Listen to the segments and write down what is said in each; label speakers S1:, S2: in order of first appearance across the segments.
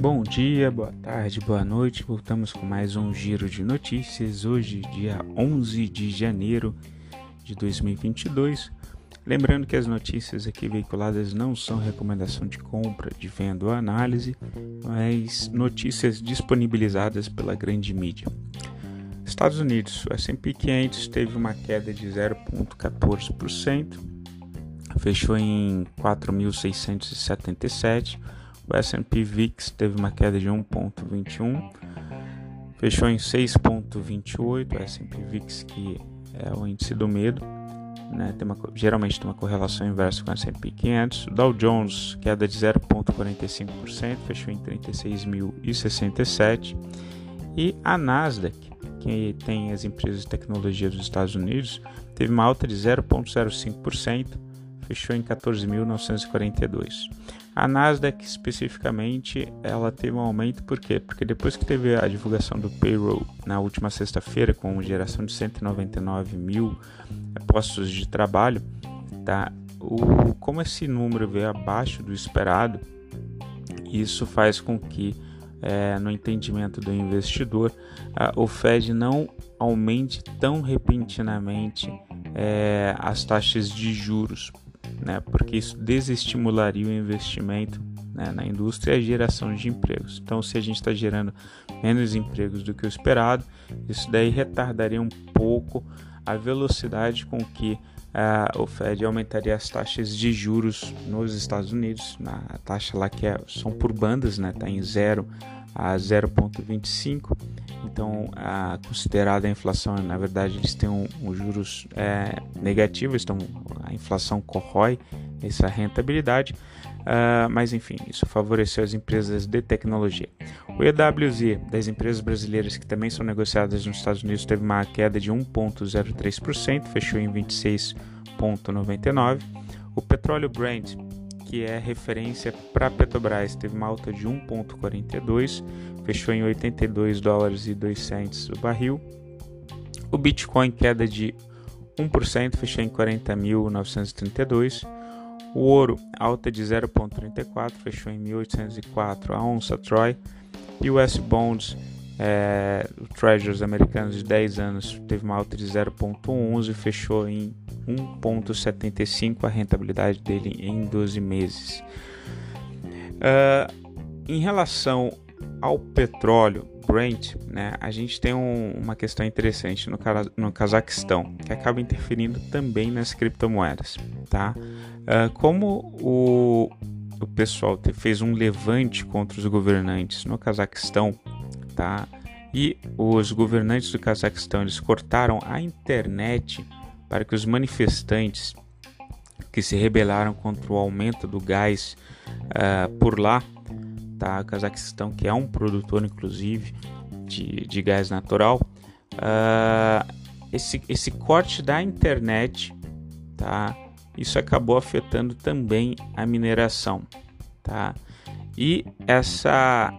S1: Bom dia, boa tarde, boa noite. Voltamos com mais um giro de notícias. Hoje, dia 11 de janeiro de 2022. Lembrando que as notícias aqui veiculadas não são recomendação de compra, de venda ou análise, mas notícias disponibilizadas pela grande mídia. Estados Unidos, o S&P 500 teve uma queda de 0,14%, fechou em 4.677 o S&P VIX teve uma queda de 1.21, fechou em 6.28. O S&P VIX que é o índice do medo, né, tem uma, geralmente tem uma correlação inversa com o S&P 500. O Dow Jones queda de 0.45%, fechou em 36.067. E a Nasdaq, que tem as empresas de tecnologia dos Estados Unidos, teve uma alta de 0.05%, fechou em 14.942. A Nasdaq especificamente, ela teve um aumento por quê? Porque depois que teve a divulgação do payroll na última sexta-feira com geração de 199 mil postos de trabalho, tá? O, como esse número veio abaixo do esperado, isso faz com que é, no entendimento do investidor, o Fed não aumente tão repentinamente é, as taxas de juros né, porque isso desestimularia o investimento né, na indústria e a geração de empregos. Então, se a gente está gerando menos empregos do que o esperado, isso daí retardaria um pouco a velocidade com que uh, o Fed aumentaria as taxas de juros nos Estados Unidos. Na taxa lá que é, são por bandas, né, está em 0 a 0,25. Então, a considerada a inflação, na verdade, eles têm um, um juros é, negativos, então a inflação corrói essa rentabilidade. Uh, mas enfim, isso favoreceu as empresas de tecnologia. O EWZ das empresas brasileiras que também são negociadas nos Estados Unidos teve uma queda de 1,03%, fechou em 26,99%. O petróleo Brent que é referência para Petrobras, teve uma alta de 1,42, fechou em 82 dólares e 2 cents o barril. O Bitcoin queda de 1%, fechou em 40.932. O ouro alta de 0,34, fechou em 1.804 a onça Troy. E o S Bonds, é, o Treasuries americanos de 10 anos, teve uma alta de 0,11, fechou em 1,75 a rentabilidade dele em 12 meses. Uh, em relação ao petróleo Brent, né, a gente tem um, uma questão interessante no, no Cazaquistão que acaba interferindo também nas criptomoedas. Tá? Uh, como o, o pessoal fez um levante contra os governantes no Cazaquistão, tá? e os governantes do Cazaquistão eles cortaram a internet para que os manifestantes que se rebelaram contra o aumento do gás uh, por lá, tá? Cazaquistão, que é um produtor, inclusive, de, de gás natural, uh, esse, esse corte da internet, tá? Isso acabou afetando também a mineração, tá? E essa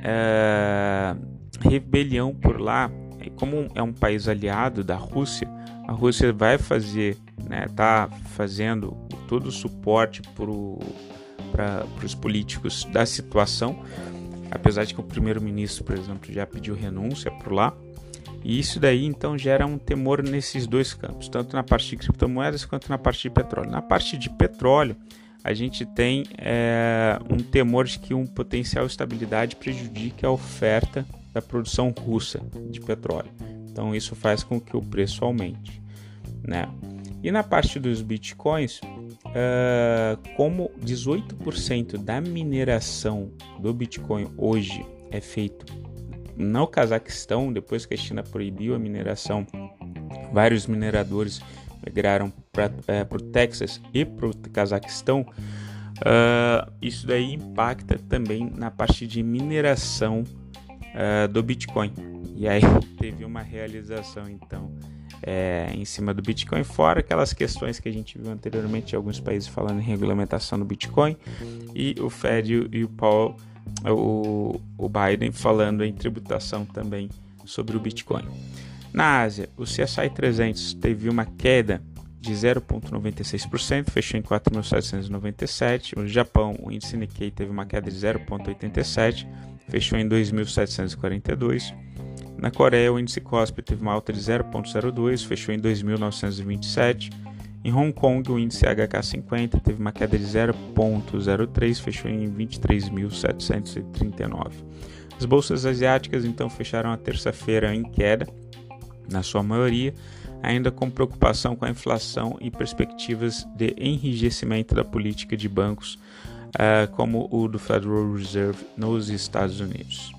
S1: uh, rebelião por lá, como é um país aliado da Rússia, a Rússia vai fazer, né, tá fazendo todo o suporte para os políticos da situação, apesar de que o primeiro-ministro, por exemplo, já pediu renúncia por lá. E isso daí então gera um temor nesses dois campos, tanto na parte de criptomoedas quanto na parte de petróleo. Na parte de petróleo, a gente tem é, um temor de que um potencial estabilidade prejudique a oferta da produção russa de petróleo. Então isso faz com que o preço aumente, né? E na parte dos bitcoins, uh, como 18% da mineração do bitcoin hoje é feito no Cazaquistão, depois que a China proibiu a mineração, vários mineradores migraram para é, o Texas e para o Cazaquistão. Uh, isso daí impacta também na parte de mineração uh, do Bitcoin. E aí teve uma realização então é, em cima do Bitcoin, fora aquelas questões que a gente viu anteriormente alguns países falando em regulamentação do Bitcoin e o Fed e o Paul, o, o Biden falando em tributação também sobre o Bitcoin. Na Ásia, o CSI 300 teve uma queda de 0,96%, fechou em 4.797. O Japão, o índice Nikkei teve uma queda de 0,87%, fechou em 2.742. Na Coreia, o índice KOSPI teve uma alta de 0,02, fechou em 2.927. Em Hong Kong, o índice HK50 teve uma queda de 0,03, fechou em 23.739. As bolsas asiáticas então fecharam a terça-feira em queda, na sua maioria, ainda com preocupação com a inflação e perspectivas de enrijecimento da política de bancos, uh, como o do Federal Reserve nos Estados Unidos.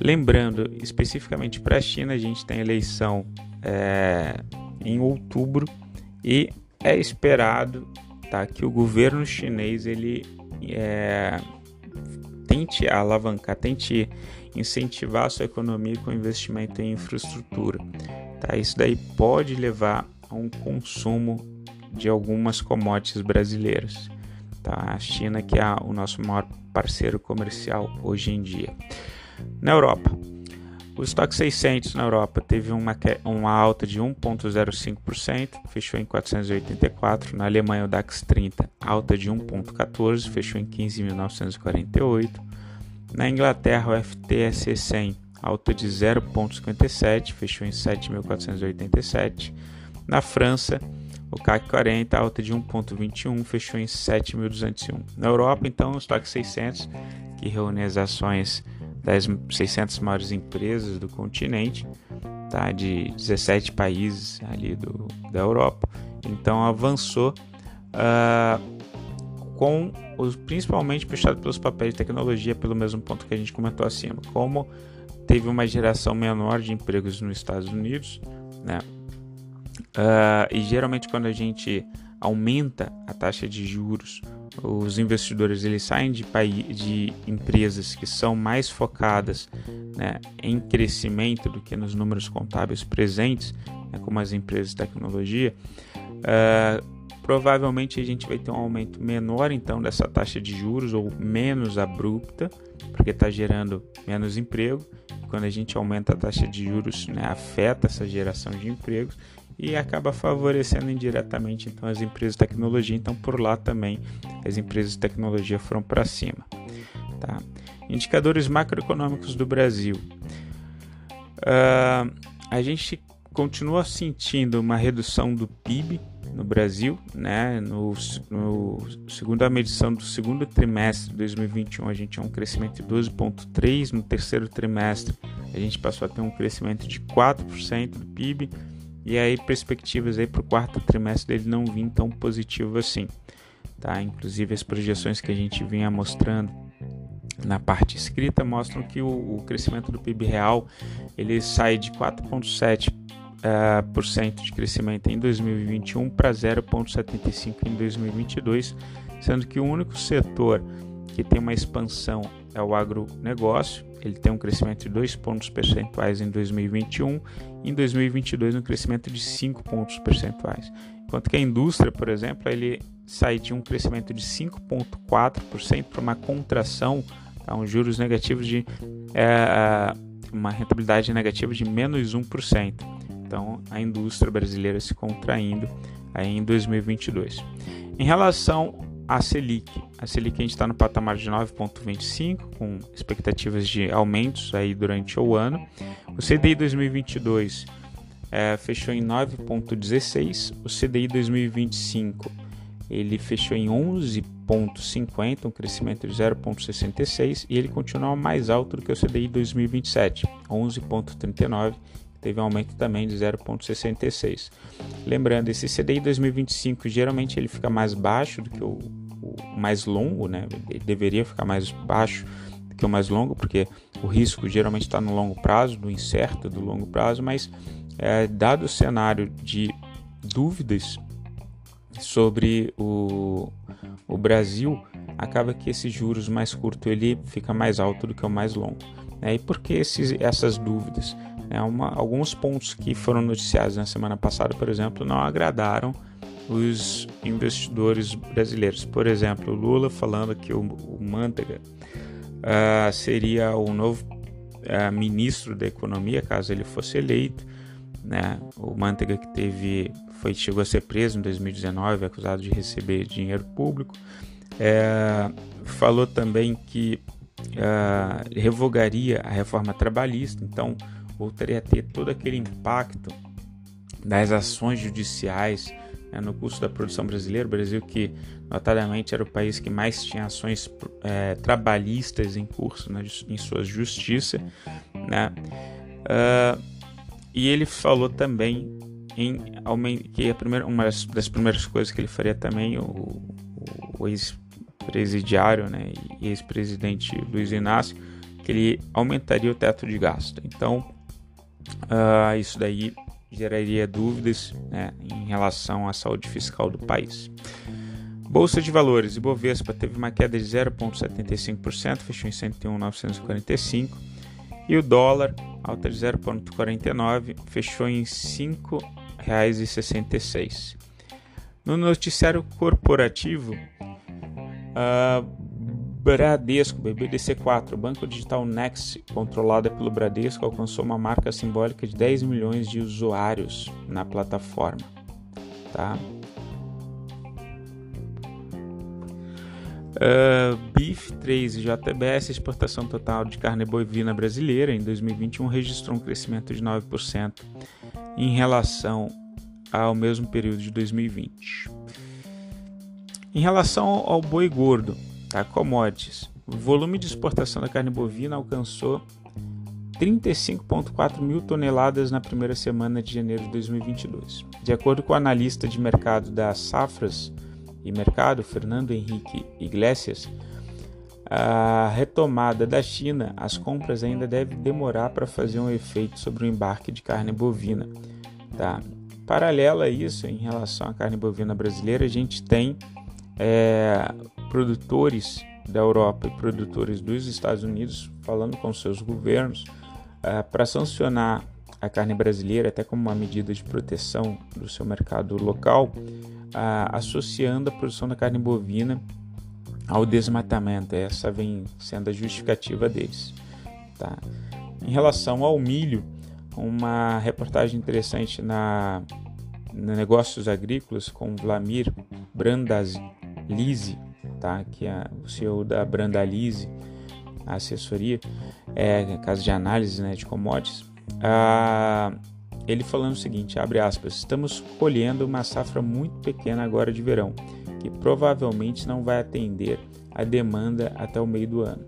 S1: Lembrando, especificamente para a China, a gente tem eleição é, em outubro e é esperado tá, que o governo chinês ele é, tente alavancar, tente incentivar a sua economia com investimento em infraestrutura. Tá? Isso daí pode levar a um consumo de algumas commodities brasileiras. Tá? A China que é o nosso maior parceiro comercial hoje em dia. Na Europa, o estoque 600 na Europa teve uma, uma alta de 1,05%, fechou em 484. Na Alemanha, o DAX 30, alta de 1,14%, fechou em 15.948. Na Inglaterra, o FTSE 100, alta de 0,57, fechou em 7.487. Na França, o CAC 40, alta de 1,21, fechou em 7.201. Na Europa, então, o estoque 600, que reúne as ações das 600 maiores empresas do continente, tá? de 17 países ali do, da Europa. Então avançou uh, com os principalmente puxado pelos papéis de tecnologia, pelo mesmo ponto que a gente comentou acima. Como teve uma geração menor de empregos nos Estados Unidos, né? Uh, e geralmente quando a gente aumenta a taxa de juros os investidores eles saem de, de empresas que são mais focadas né, em crescimento do que nos números contábeis presentes, né, como as empresas de tecnologia, uh, provavelmente a gente vai ter um aumento menor então dessa taxa de juros ou menos abrupta, porque está gerando menos emprego. Quando a gente aumenta a taxa de juros, né, afeta essa geração de empregos e acaba favorecendo indiretamente então as empresas de tecnologia. Então por lá também as empresas de tecnologia foram para cima. Tá? Indicadores macroeconômicos do Brasil. Uh, a gente continua sentindo uma redução do PIB no Brasil, né? No, no segundo a medição do segundo trimestre de 2021, a gente tinha um crescimento de 12,3, no terceiro trimestre a gente passou a ter um crescimento de 4% do PIB e aí perspectivas aí para o quarto trimestre dele não vir tão positivo assim, tá? Inclusive as projeções que a gente vinha mostrando na parte escrita mostram que o, o crescimento do PIB real ele sai de 4,7 uh, eh, por cento de crescimento em 2021 para 0,75 em 2022, sendo que o único setor que tem uma expansão é o agronegócio ele tem um crescimento de 2 pontos percentuais em 2021 e em 2022 um crescimento de 5 pontos percentuais. Enquanto que a indústria, por exemplo, ele sai de um crescimento de 5,4% para uma contração, tá, um juros negativos de é, uma rentabilidade negativa de menos 1%. Então, a indústria brasileira se contraindo aí em 2022. Em relação a Selic. A Selic a gente está no patamar de 9,25, com expectativas de aumentos aí durante o ano. O CDI 2022 é, fechou em 9,16. O CDI 2025 ele fechou em 11,50, um crescimento de 0,66, e ele continua mais alto do que o CDI 2027, 11,39 teve um aumento também de 0,66. Lembrando, esse CDI 2025 geralmente ele fica mais baixo do que o, o mais longo, né? Ele deveria ficar mais baixo do que o mais longo, porque o risco geralmente está no longo prazo, do incerto do longo prazo, mas é, dado o cenário de dúvidas sobre o, o Brasil, acaba que esses juros mais curto ele fica mais alto do que o mais longo. Né? E por que esses, essas dúvidas? É uma, alguns pontos que foram noticiados na semana passada, por exemplo, não agradaram os investidores brasileiros. Por exemplo, Lula falando que o, o Mantega uh, seria o novo uh, ministro da Economia caso ele fosse eleito. Né? O Mantega que teve foi chegou a ser preso em 2019, acusado de receber dinheiro público. É, falou também que é, revogaria a reforma trabalhista, então voltaria a ter todo aquele impacto das ações judiciais né, no custo da produção brasileira. O Brasil, que notadamente era o país que mais tinha ações é, trabalhistas em curso né, em sua justiça. Né? Uh, e ele falou também em que a primeira, uma das primeiras coisas que ele faria também, o, o ex-presidiário né, e ex-presidente Luiz Inácio, que ele aumentaria o teto de gasto. Então, uh, isso daí geraria dúvidas né, em relação à saúde fiscal do país. Bolsa de Valores, Ibovespa teve uma queda de 0,75%, fechou em 101,945. E o dólar, alta de 0,49, fechou em R$ 5,66. No noticiário corporativo, uh, Bradesco, BBDC4, banco digital Next, controlada pelo Bradesco, alcançou uma marca simbólica de 10 milhões de usuários na plataforma. Tá? Uh, BIF 3 JBS, exportação total de carne bovina brasileira em 2021 registrou um crescimento de 9% em relação ao mesmo período de 2020. Em relação ao boi gordo, tá? commodities, o volume de exportação da carne bovina alcançou 35,4 mil toneladas na primeira semana de janeiro de 2022. De acordo com o analista de mercado da Safras, e Mercado, Fernando Henrique Iglesias, a retomada da China, as compras ainda devem demorar para fazer um efeito sobre o embarque de carne bovina. Tá? Paralelo a isso, em relação à carne bovina brasileira, a gente tem é, produtores da Europa e produtores dos Estados Unidos falando com seus governos é, para sancionar a carne brasileira, até como uma medida de proteção do seu mercado local, associando a produção da carne bovina ao desmatamento. Essa vem sendo a justificativa deles. Tá? Em relação ao milho, uma reportagem interessante na, Negócios Agrícolas com Vlamir Brandalize, tá? que é o CEO da Brandalize, a assessoria, é casa de análise né, de commodities. Ah, ele falando o seguinte, abre aspas, estamos colhendo uma safra muito pequena agora de verão, que provavelmente não vai atender a demanda até o meio do ano.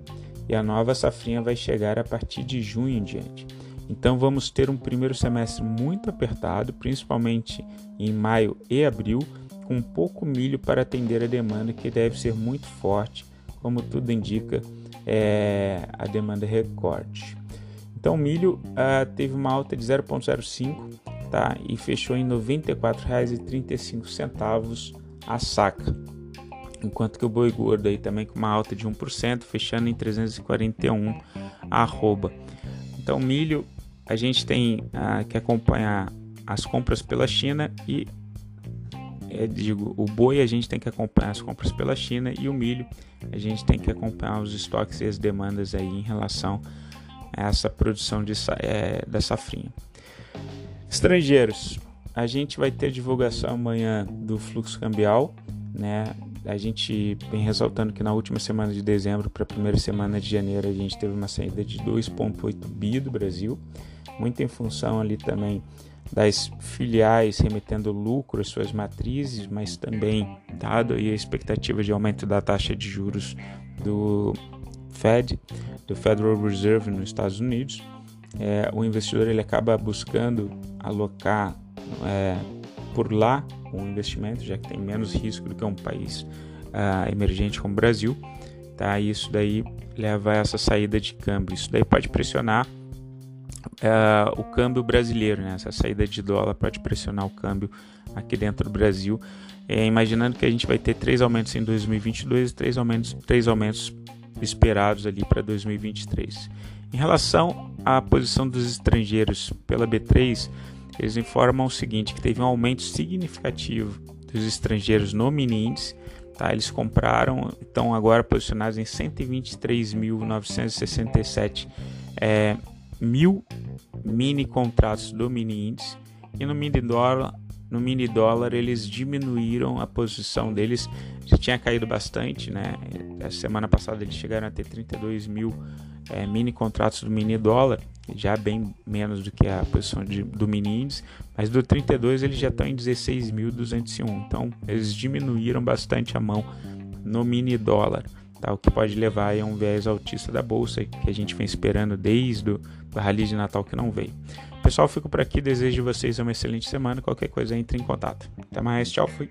S1: E a nova safrinha vai chegar a partir de junho em diante. Então vamos ter um primeiro semestre muito apertado, principalmente em maio e abril, com pouco milho para atender a demanda que deve ser muito forte, como tudo indica, é a demanda recorde. Então o milho uh, teve uma alta de 0,05 tá? e fechou em R$ 94,35 a saca. Enquanto que o boi gordo aí também com uma alta de 1%, fechando em 341 arroba. Então milho a gente tem uh, que acompanhar as compras pela China e é, digo, o boi a gente tem que acompanhar as compras pela China e o milho a gente tem que acompanhar os estoques e as demandas aí em relação essa produção de, é, da safrinha. Estrangeiros, a gente vai ter divulgação amanhã do fluxo cambial, né? A gente vem ressaltando que na última semana de dezembro para a primeira semana de janeiro a gente teve uma saída de 2,8 bi do Brasil, muito em função ali também das filiais remetendo lucro às suas matrizes, mas também dado a expectativa de aumento da taxa de juros do Fed, do Federal Reserve nos Estados Unidos, é, o investidor ele acaba buscando alocar é, por lá o investimento, já que tem menos risco do que um país uh, emergente como o Brasil. Tá? Isso daí leva a essa saída de câmbio. Isso daí pode pressionar uh, o câmbio brasileiro, né? essa saída de dólar pode pressionar o câmbio aqui dentro do Brasil. É, imaginando que a gente vai ter três aumentos em 2022 e três aumentos, três aumentos esperados ali para 2023. Em relação à posição dos estrangeiros pela B3, eles informam o seguinte, que teve um aumento significativo dos estrangeiros no mini índice, tá? Eles compraram, estão agora posicionados em 123.967 é, mil mini contratos do mini índice e no mini dólar no mini dólar eles diminuíram a posição deles, já tinha caído bastante, né? A semana passada eles chegaram a ter 32 mil é, mini contratos do mini dólar, já bem menos do que a posição de, do mini índice, mas do 32 eles já estão em 16.201, então eles diminuíram bastante a mão no mini dólar, tá? o que pode levar a um viés altista da bolsa que a gente vem esperando desde o rally de Natal que não veio. Pessoal, fico por aqui. Desejo vocês uma excelente semana. Qualquer coisa, entre em contato. Até mais. Tchau. Fui.